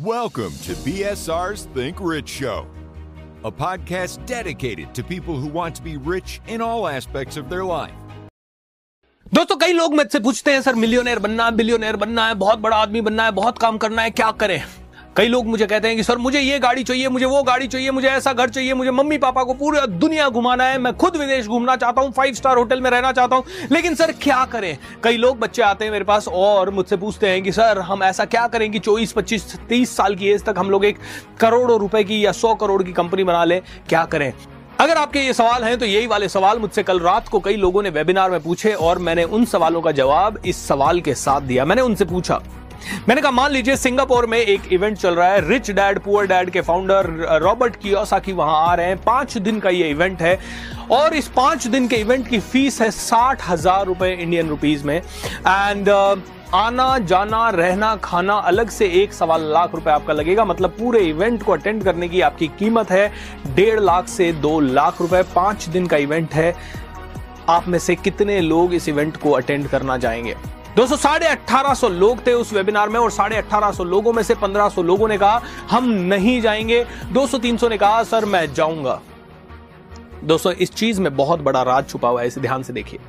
Welcome to BSR's Think Rich Show, a podcast dedicated to people who want to be rich in all aspects of their life. दोस्तों कई लोग मुझसे पूछते हैं sir millionaire बनना है बिलियनर बनना है बहुत बड़ा आदमी बनना है बहुत काम करना है क्या करें कई लोग मुझे कहते हैं कि, सर, मुझे ये गाड़ी चाहिए, मुझे वो गाड़ी चाहिए, मुझे ऐसा घर चाहिए, मुझे मम्मी पापा को पूरी दुनिया घुमाना है, मैं खुद विदेश घूमना चाहता हूँ फाइव स्टार होटल में रहना चाहता हूँ। लेकिन, सर, क्या करें? कई लोग बच्चे आते हैं मेरे पास और मुझसे पूछते हैं कि, सर, हम ऐसा क्या करें कि चौबीस, पच्चीस, तीस साल की एज तक हम लोग एक करोड़ों रुपए की या सौ करोड़ की कंपनी बना लें? क्या करें? अगर आपके ये सवाल हैं तो यही वाले सवाल मुझसे कल रात को कई लोगों ने वेबिनार में पूछे और मैंने उन सवालों का जवाब इस सवाल के साथ दिया। मैंने उनसे पूछा मैंने कहा मान लीजिए सिंगापुर में एक इवेंट चल रहा है रिच डैड पुअर डैड के फाउंडर रॉबर्ट की वहाँ आ रहे हैं। पाँच दिन का ये इवेंट है और इस पाँच दिन के इवेंट की फ़ीस है साठ हज़ार रुपए इंडियन रुपीज़ में। एंड uh, आना जाना रहना खाना अलग से एक सवा लाख रुपए आपका लगेगा। मतलब पूरे इवेंट को अटेंड करने की आपकी कीमत है डेढ़ लाख से दो लाख रुपए। पाँच दिन का इवेंट है। आप में से कितने लोग इस इवेंट को अटेंड करना जाएँगे? दोस्तों साढ़े अट्ठारह सौ लोग थे उस वेबिनार में और साढ़े अट्ठारह सौ लोगों में से पंद्रह सौ लोगों ने कहा, हम नहीं जाएँगे। दो सौ तीन सौ ने कहा, सर, मैं जाऊँगा। दोस्तों, इस चीज़ में बहुत बड़ा राज छुपा हुआ है, इसे ध्यान से देखिए।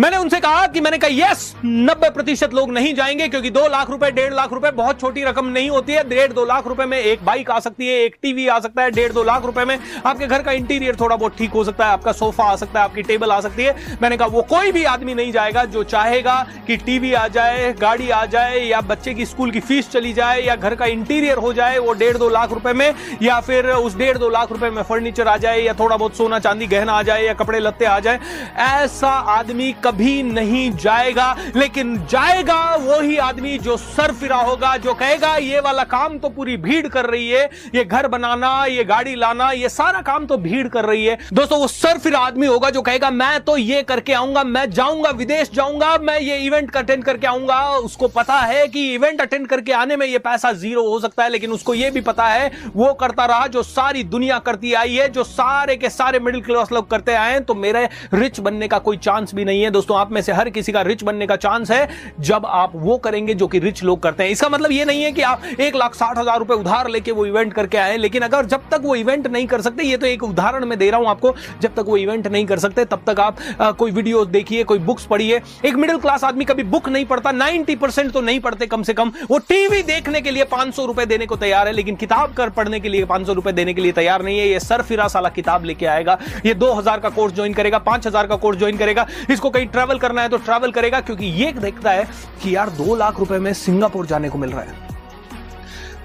मैंने उनसे कहा कि मैंने कहा यस नब्बे प्रतिशत लोग नहीं जाएँगे क्योंकि दो लाख रुपए, डेढ़ लाख रुपए बहुत छोटी रकम नहीं होती है। डेढ़ दो लाख रुपए में एक बाइक आ सकती है, एक टीवी आ सकता है, डेढ़ दो लाख रुपए में आपके घर का इंटीरियर थोड़ा बहुत ठीक हो सकता है, आपका सोफा आ सकता है, आपकी टेबल आ सकती है। मैंने कहा, वो कोई भी आदमी नहीं जाएगा जो चाहेगा कि टीवी आ जाए, गाड़ी आ जाए या बच्चे की स्कूल की फ़ीस चली जाए या घर का इंटीरियर हो जाए वो डेढ़ दो लाख रुपए में या फिर उस डेढ़ दो लाख रुपए में फर्नीचर आ जाए या थोड़ा बहुत सोना चांदी गहना आ जाए या कपड़े लत्ते आ जाए। ऐसा आदमी नहीं जाएगा, लेकिन जाएगा वो ही आदमी जो सर फिरा होगा, जो कहेगा, ये वाला काम तो पूरी भीड़ कर रही है, ये घर बनाना, ये गाड़ी लाना, ये सारा काम तो भीड़ कर रही है। दोस्तों, वो सर फिरा आदमी होगा जो कहेगा, मैं तो ये करके आऊँगा, मैं जाऊँगा, विदेश जाऊँगा, मैं ये इवेंट अटेंड करके आऊँगा। उसको पता है कि इवेंट अटेंड करके आने में ये पैसा ज़ीरो हो सकता है, लेकिन उसको ये भी पता है, वो करता रहा जो सारी दुनिया करती आई है, जो सारे के सारे मिडिल क्लास लोग करते आए तो मेरे रिच बनने का कोई चांस भी नहीं है। दोस्तों आप में से हर किसी का रिच बनने का चांस है। जब आप वो करेंगे जो कि रिच लोग करते हैं। इसका मतलब ये नहीं है कि आप एक लाख साठ हज़ार रुपए उधार लेके वो इवेंट करके आए लेकिन अगर जब तक वो इवेंट नहीं कर सकते ये तो एक उदाहरण में दे रहा हूँ आपको जब तक वो इवेंट नहीं कर सकते तब तक आप आ, कोई वीडियो देखिए कोई बुक्स पढ़िए। एक मिडिल क्लास आदमी कभी बुक नहीं पढ़ता नाइनटी तो नहीं पढ़ते कम से कम। वो टीवी देखने के लिए पाँच रुपए देने को तैयार है लेकिन किताब कर पढ़ने के लिए पाँच रुपए देने के लिए तैयार नहीं है। ये सर फिरा साला किताब लेके आएगा। ये दो हज़ार का कोर्स ज्वाइन करेगा पाँच का कोर्स ज्वाइन करेगा। इसको कहीं ट्रैवल करना है तो ट्रैवल करेगा, क्योंकि ये देखता है कि यार दो लाख रुपए में सिंगापुर जाने को मिल रहा है।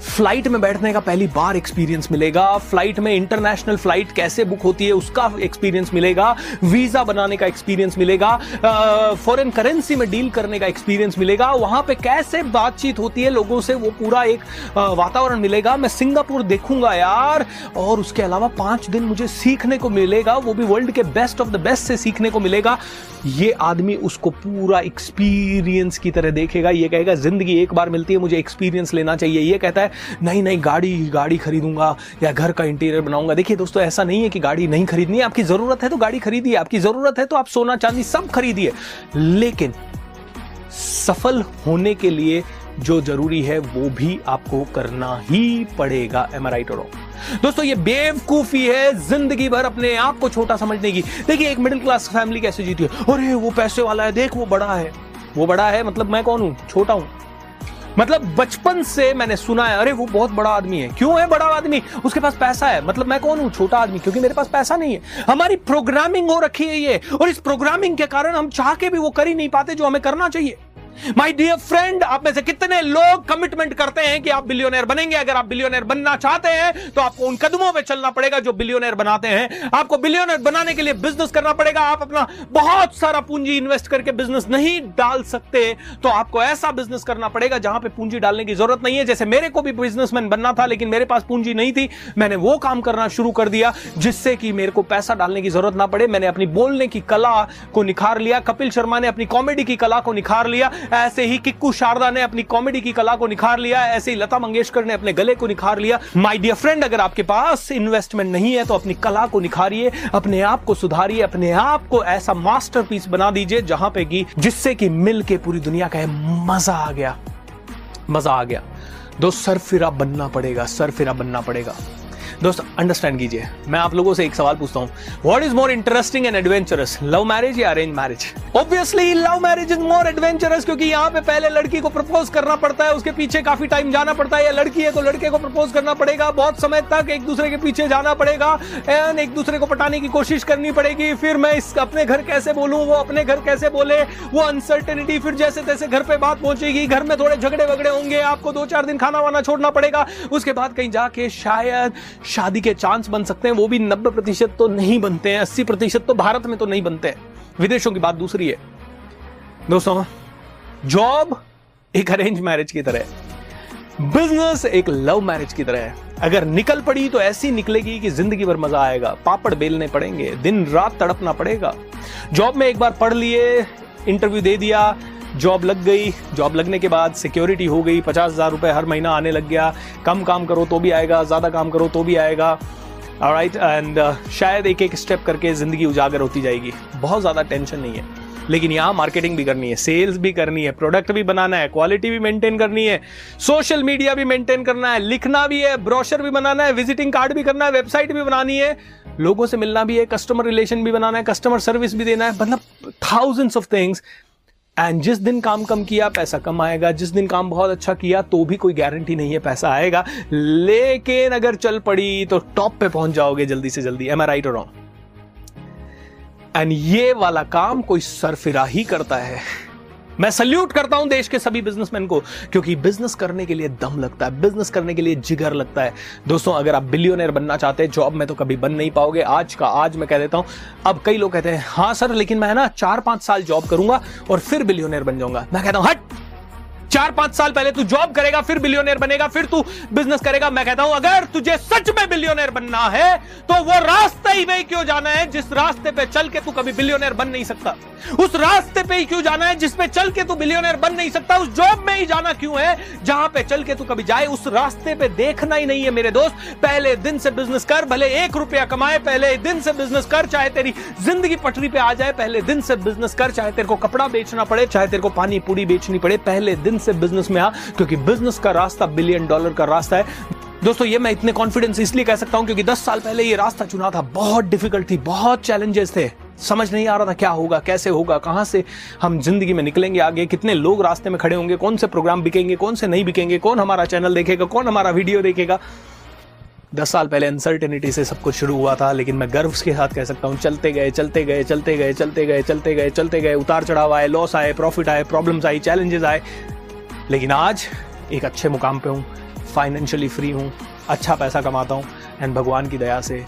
फ़्लाइट में बैठने का पहली बार एक्सपीरियंस मिलेगा। फ़्लाइट में इंटरनेशनल फ़्लाइट कैसे बुक होती है, उसका एक्सपीरियंस मिलेगा। वीज़ा बनाने का एक्सपीरियंस मिलेगा। फॉरेन करेंसी में डील करने का एक्सपीरियंस मिलेगा। वहाँ पे कैसे बातचीत होती है लोगों से, वो पूरा एक वातावरण मिलेगा। मैं सिंगापुर देखूँगा यार। और उसके अलावा पाँच दिन मुझे सीखने को मिलेगा। वो भी वर्ल्ड के बेस्ट ऑफ़ द बेस्ट से सीखने को मिलेगा। ये आदमी उसको पूरा एक्सपीरियंस की तरह देखेगा। ये कहेगा, ज़िंदगी एक बार मिलती है, मुझे एक्सपीरियंस लेना चाहिए। ये कहता है नहीं नहीं गाड़ी गाड़ी खरीदूँगा या घर का इंटीरियर बनाऊँगा। देखिए दोस्तों, ऐसा नहीं है कि गाड़ी नहीं खरीदनी है। आपकी ज़रूरत है तो गाड़ी खरीदिए। आपकी ज़रूरत है तो आप सोना, चांदी सब खरीदिए। लेकिन सफल होने के लिए जो ज़रूरी है, वो भी आपको करना ही पड़ेगा। एम आई दोस्तों, ये बेवकूफ़ी है ज़िंदगी भर अपने आप को छोटा समझने की। देखिए, एक मिडिल क्लास फैमिली कैसे जीती है? अरे, वो पैसे वाला है, देख, वो बड़ा है। वो बड़ा है मतलब मैं कौन हूँ? छोटा हूँ। मतलब बचपन से मैंने सुना है, अरे, वो बहुत बड़ा आदमी है। क्यों है बड़ा आदमी? उसके पास पैसा है। मतलब मैं कौन हूँ? छोटा आदमी, क्योंकि मेरे पास पैसा नहीं है। हमारी प्रोग्रामिंग हो रखी है ये, और इस प्रोग्रामिंग के कारण हम चाह के भी वो कर ही नहीं पाते जो हमें करना चाहिए। माय डियर फ्रेंड आप में से कितने लोग कमिटमेंट करते हैं कि आप बिलियोनर बनेंगे? अगर आप बिलियोनर बनना चाहते हैं तो आपको उन कदमों में चलना पड़ेगा जो बिलियोनर बनाते हैं। आपको बिलियोनर बनाने के लिए बिज़नेस करना पड़ेगा। आप अपना बहुत सारा पूंजी इन्वेस्ट करके बिज़नेस नहीं डाल सकते तो आपको ऐसा बिज़नेस करना पड़ेगा जहाँ पर पूंजी डालने की ज़रूरत नहीं है। जैसे मेरे को भी बिजनेसमैन बनना था, लेकिन मेरे पास पूंजी नहीं थी, मैंने वो काम करना शुरू कर दिया, जिससे कि मेरे को पैसा डालने की ज़रूरत ना पड़े। मैंने अपनी बोलने की कला को निखार लिया। कपिल शर्मा ने अपनी कॉमेडी की कला को निखार लिया। ऐसे ही किक्कू शारदा ने अपनी कॉमेडी की कला को निखार लिया, ऐसे ही लता मंगेशकर ने अपने गले को निखार लिया। माय डियर फ्रेंड अगर आपके पास इन्वेस्टमेंट नहीं है तो अपनी कला को निखारिए, अपने आप को सुधारिए, अपने आप को ऐसा मास्टरपीस बना दीजिए, जहाँ पे की जिससे कि मिल के पूरी दुनिया का मज़ा आ गया। मज़ा आ गया। दोस्त सरफिरा बनना पड़ेगा सरफिरा बनना पड़ेगा। दोस्त अंडरस्टैंड कीजिए। मैं आप लोगों से एक सवाल पूछता हूँ। What is more interesting and adventurous love marriage या arrange marriage obviously love marriage is more adventurous क्योंकि यहाँ पे पहले लड़की को प्रपोज करना पड़ता है, उसके पीछे काफ़ी टाइम जाना पड़ता है। या लड़की है तो लड़के को प्रपोज करना पड़ेगा, बहुत समय तक एक दूसरे के पीछे जाना पड़ेगा एंड एक दूसरे को पटाने की कोशिश करनी पड़ेगी। फिर मैं इस अपने घर कैसे बोलूँ, वो अपने घर कैसे बोले, वो अनसर्टेनिटी फिर जैसे तैसे घर पे बात पहुंचेगी। घर में थोड़े झगड़े वगड़े होंगे, आपको दो चार दिन खाना वाना छोड़ना पड़ेगा। उसके बाद कहीं जाके शायद शादी के चांस बन सकते हैं, वो भी नब्बे प्रतिशत तो नहीं बनते हैं, अस्सी प्रतिशत तो भारत में तो नहीं बनते हैं। विदेशों की बात दूसरी है। दोस्तों जॉब एक अरेंज मैरिज की तरह है। बिज़नेस एक लव मैरिज की तरह है। अगर निकल पड़ी तो ऐसी निकलेगी कि ज़िंदगी भर मज़ा आएगा। पापड़ बेलने पड़ेंगे, दिन रात तड़पना पड़ेगा। जॉब में एक बार पढ़ लिए इंटरव्यू दे दिया जॉब लग गई। जॉब लगने के बाद सिक्योरिटी हो गई। पचास हज़ार रुपए हर महीना आने लग गया। कम काम करो तो भी आएगा ज़्यादा काम करो तो भी आएगा। राइट एंड uh, शायद एक एक स्टेप करके ज़िंदगी उजागर होती जाएगी। बहुत ज़्यादा टेंशन नहीं है। लेकिन यहाँ मार्केटिंग भी करनी है सेल्स भी करनी है प्रोडक्ट भी बनाना है क्वालिटी भी मेंटेन करनी है सोशल मीडिया भी मेंटेन करना है लिखना भी है ब्रोशर भी बनाना है विजिटिंग कार्ड भी करना है वेबसाइट भी बनानी है। लोगों से मिलना भी है कस्टमर रिलेशन भी बनाना है कस्टमर सर्विस भी देना है। मतलब थाउजेंड्स ऑफ़ थिंग्स एंड जिस दिन काम कम किया, पैसा कम आएगा। जिस दिन काम बहुत अच्छा किया तो भी कोई गारंटी नहीं है, पैसा आएगा। लेकिन अगर चल पड़ी तो टॉप पे पहुँच जाओगे जल्दी से जल्दी। एम आई राइट और एंड ये वाला काम कोई सरफिरा ही करता है। मैं सल्यूट करता हूँ देश के सभी बिजनेसमैन को, क्योंकि बिज़नेस करने के लिए दम लगता है बिज़नेस करने के लिए जिगर लगता है। दोस्तों, अगर आप बिलियोनर बनना चाहते हैं जॉब में तो कभी बन नहीं पाओगे। आज का, आज मैं कह देता हूँ, अब कई लोग कहते हैं हाँ सर, लेकिन मैं ना चार पाँच साल जॉब करूँगा और फिर बिलियोनर बन जाऊँगा। मैं कहता हूँ, हट! चार पाँच साल पहले तू जॉब करेगा, फिर बिलियोनियर बनेगा, फिर तू बिज़नेस करेगा। मैं कहता हूँ, अगर तुझे सच में बिलियोनियर बनना है तो वो रास्ते ही में क्यों जाना है जिस रास्ते पे चल के तू कभी बिलियोनियर बन नहीं सकता? उस रास्ते पे ही क्यों जाना है जिसपे चल के तू बिलियोनियर बन नहीं सकता? उस जॉब में ही जाना क्यों है जहाँ पे चल के तू कभी जाए? उस रास्ते पे देखना ही नहीं है मेरे दोस्त। पहले दिन से बिज़नेस कर, भले एक रुपया कमाए, पहले दिन से बिज़नेस कर, चाहे तेरी ज़िंदगी पटरी पे आ जाए, पहले दिन से बिज़नेस कर, चाहे तेरे को कपड़ा बेचना पड़े, चाहे तेरे को पानी पूरी बेचनी पड़े, पहले दिन से बिज़नेस में आ, क्योंकि बिज़नेस का रास्ता बिलियन डॉलर का रास्ता है। दोस्तों, ये मैं इतने कॉन्फिडेंस इसलिए कह सकता हूँ क्योंकि 10 साल पहले ये रास्ता चुना था, बहुत डिफ़िकल्ट थी, बहुत चैलेंजेस थे। समझ नहीं आ रहा था क्या होगा, कैसे होगा, कहाँ से हम ज़िंदगी में निकलेंगे आगे, कितने लोग रास्ते में खड़े होंगे, कौन से प्रोग्राम बिकेंगे, कौन से नहीं बिकेंगे, कौन हमारा चैनल देखेगा, कौन हमारा वीडियो देखेगा। दस साल पहले अनसर्टेनिटी से सब कुछ शुरू हुआ था, लेकिन मैं गर्व के साथ कह सकता हूँ, चलते गए चलते गए चलते गए चलते गए चलते गए चलते गए, उतार चढ़ाव आए लॉस आए प्रॉफिट आए प्रॉब्लम्स आई चैलेंजेस आए। लेकिन आज एक अच्छे मुकाम पे हूँ फाइनेंशियली फ्री हूँ अच्छा पैसा कमाता हूँ एंड भगवान की दया से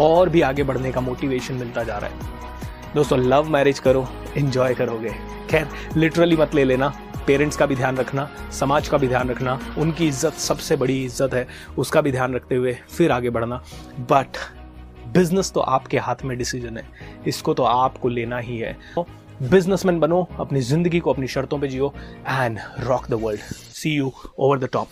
और भी आगे बढ़ने का मोटिवेशन मिलता जा रहा है। दोस्तों लव मैरिज करो एंजॉय करोगे। खैर लिटरली मत ले लेना। पेरेंट्स का भी ध्यान रखना, समाज का भी ध्यान रखना, उनकी इज़्ज़त सबसे बड़ी इज़्ज़त है, उसका भी ध्यान रखते हुए फिर आगे बढ़ना। बट बिज़नेस तो आपके हाथ में डिसीज़न है, इसको तो आपको लेना ही है। बिजनेसमैन बनो, अपनी ज़िंदगी को अपनी शर्तों पे जियो and rock the world see you over the top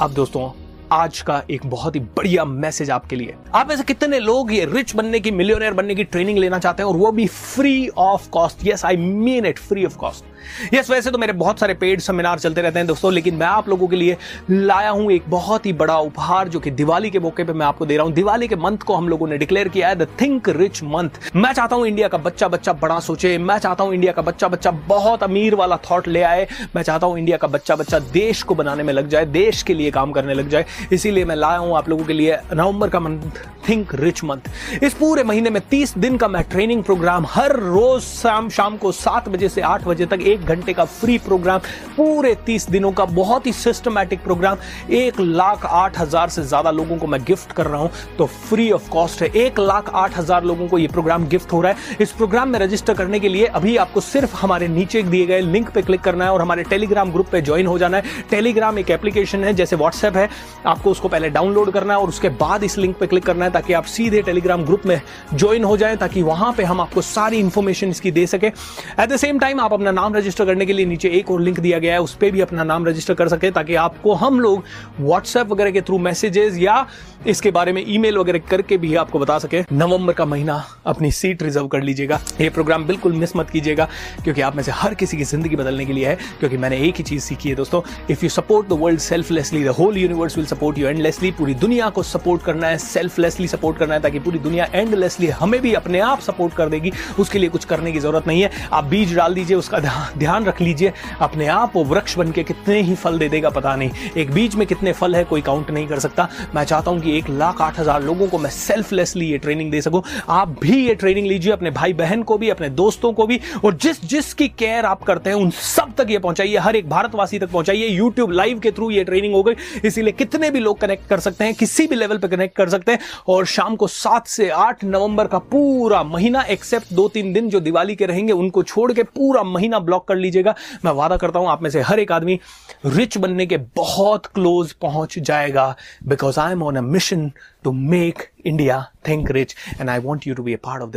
अब दोस्तों, आज का एक बहुत ही बढ़िया मैसेज आपके लिए। आप ऐसे कितने लोग ये रिच बनने की मिलियनर बनने की ट्रेनिंग लेना चाहते हैं, और वो भी free of cost yes I mean it free of cost yes वैसे तो मेरे बहुत सारे पेड सेमिनार चलते रहते हैं दोस्तों, लेकिन मैं आप लोगों के लिए लाया हूँ एक बहुत ही बड़ा उपहार जो कि दिवाली के मौके पे मैं आपको दे रहा हूँ। दिवाली के मंथ को हम लोगों ने डिक्लेयर किया है द थिंक रिच मंथ मैं चाहता हूँ इंडिया का बच्चा बच्चा बड़ा सोचे, मैं चाहता हूँ इंडिया का बच्चा बच्चा बहुत अमीर वाला थॉट ले आए। मैं चाहता हूँ इंडिया का बच्चा बच्चा देश को बनाने में लग जाए, देश के लिए काम करने लग जाए। इसीलिए मैं लाया हूँ आप लोगों के लिए नवंबर का मंथ थिंक रिच मंथ इस पूरे महीने में तीस दिन का मैं ट्रेनिंग प्रोग्राम हर रोज शाम शाम को सात बजे से आठ बजे तक एक घंटे का फ्री प्रोग्राम पूरे तीस दिनों का बहुत ही सिस्टमैटिक प्रोग्राम एक लाख आठ हज़ार से ज़्यादा लोगों को मैं गिफ्ट कर रहा हूँ तो फ्री ऑफ़ कॉस्ट है। एक लाख आठ हज़ार लोगों को यह प्रोग्राम गिफ्ट हो रहा है। इस प्रोग्राम में रजिस्टर करने के लिए अभी आपको सिर्फ़ हमारे नीचे दिए गए लिंक पे क्लिक करना है और हमारे टेलीग्राम ग्रुप पे ज्वाइन हो जाना है। टेलीग्राम एक एप्लीकेशन है, जैसे व्हाट्सएप है, आपको उसको पहले डाउनलोड करना है और उसके बाद इस लिंक पे क्लिक करना है ताकि आप सीधे टेलीग्राम ग्रुप में ज्वाइन हो जाए, ताकि वहाँ पे हम आपको सारी इंफॉर्मेशन इसकी दे सके। एट द सेम टाइम आप अपना नाम रजिस्टर करने के लिए नीचे एक और लिंक दिया गया है, उस पर भी अपना नाम रजिस्टर कर सके ताकि आपको हम लोग व्हाट्सएप वगैरह के थ्रू मैसेजेस या इसके बारे में ईमेल वगैरह करके भी आपको बता सके। नवंबर का महीना अपनी सीट रिज़र्व कर लीजिएगा। ये प्रोग्राम बिल्कुल मिस मत कीजिएगा, क्योंकि आप में से हर किसी की ज़िंदगी बदलने के लिए है, क्योंकि मैंने एक ही चीज़ सीखी है दोस्तों। If you support the world selflessly the whole universe will support you endlessly पूरी दुनिया को सपोर्ट करना है सेल्फलेसली सपोर्ट करना है, ताकि पूरी दुनिया एंडलेसली हमें भी अपने आप सपोर्ट कर देगी। उसके लिए कुछ करने की ज़रूरत नहीं है। आप बीज डाल दीजिए, उसका ध्यान रख लीजिए, अपने आप वो वृक्ष बन के कितने ही फल दे देगा, पता नहीं। एक बीज में कितने फल है, कोई काउंट नहीं कर सकता। मैं चाहता हूँ कि एक लाख आठ हज़ार लोगों को मैं सेल्फलेसली ये ट्रेनिंग दे सकूँ। आप भी ये ट्रेनिंग लीजिए, अपने भाई बहन को भी, अपने दोस्तों को भी, और जिस जिसकी केयर आप करते हैं, उन सब तक ये पहुंचाइए। हर एक भारतवासी तक पहुंचाइए। यूट्यूब लाइव के थ्रू ये ट्रेनिंग हो गई। इसीलिए कितने भी लोग कनेक्ट कर सकते हैं, किसी भी लेवल पर कनेक्ट कर सकते हैं, और शाम को सात से आठ नवंबर का पूरा महीना एक्सेप्ट दो तीन दिन जो दिवाली के रहेंगे, उनको छोड़ के पूरा महीना ब्लॉक कर लीजिएगा। मैं वादा करता हूँ आप में से हर एक आदमी रिच बनने के बहुत क्लोज पहुँच जाएगा। Because I am on a mission to make India think rich and I want you to be a part of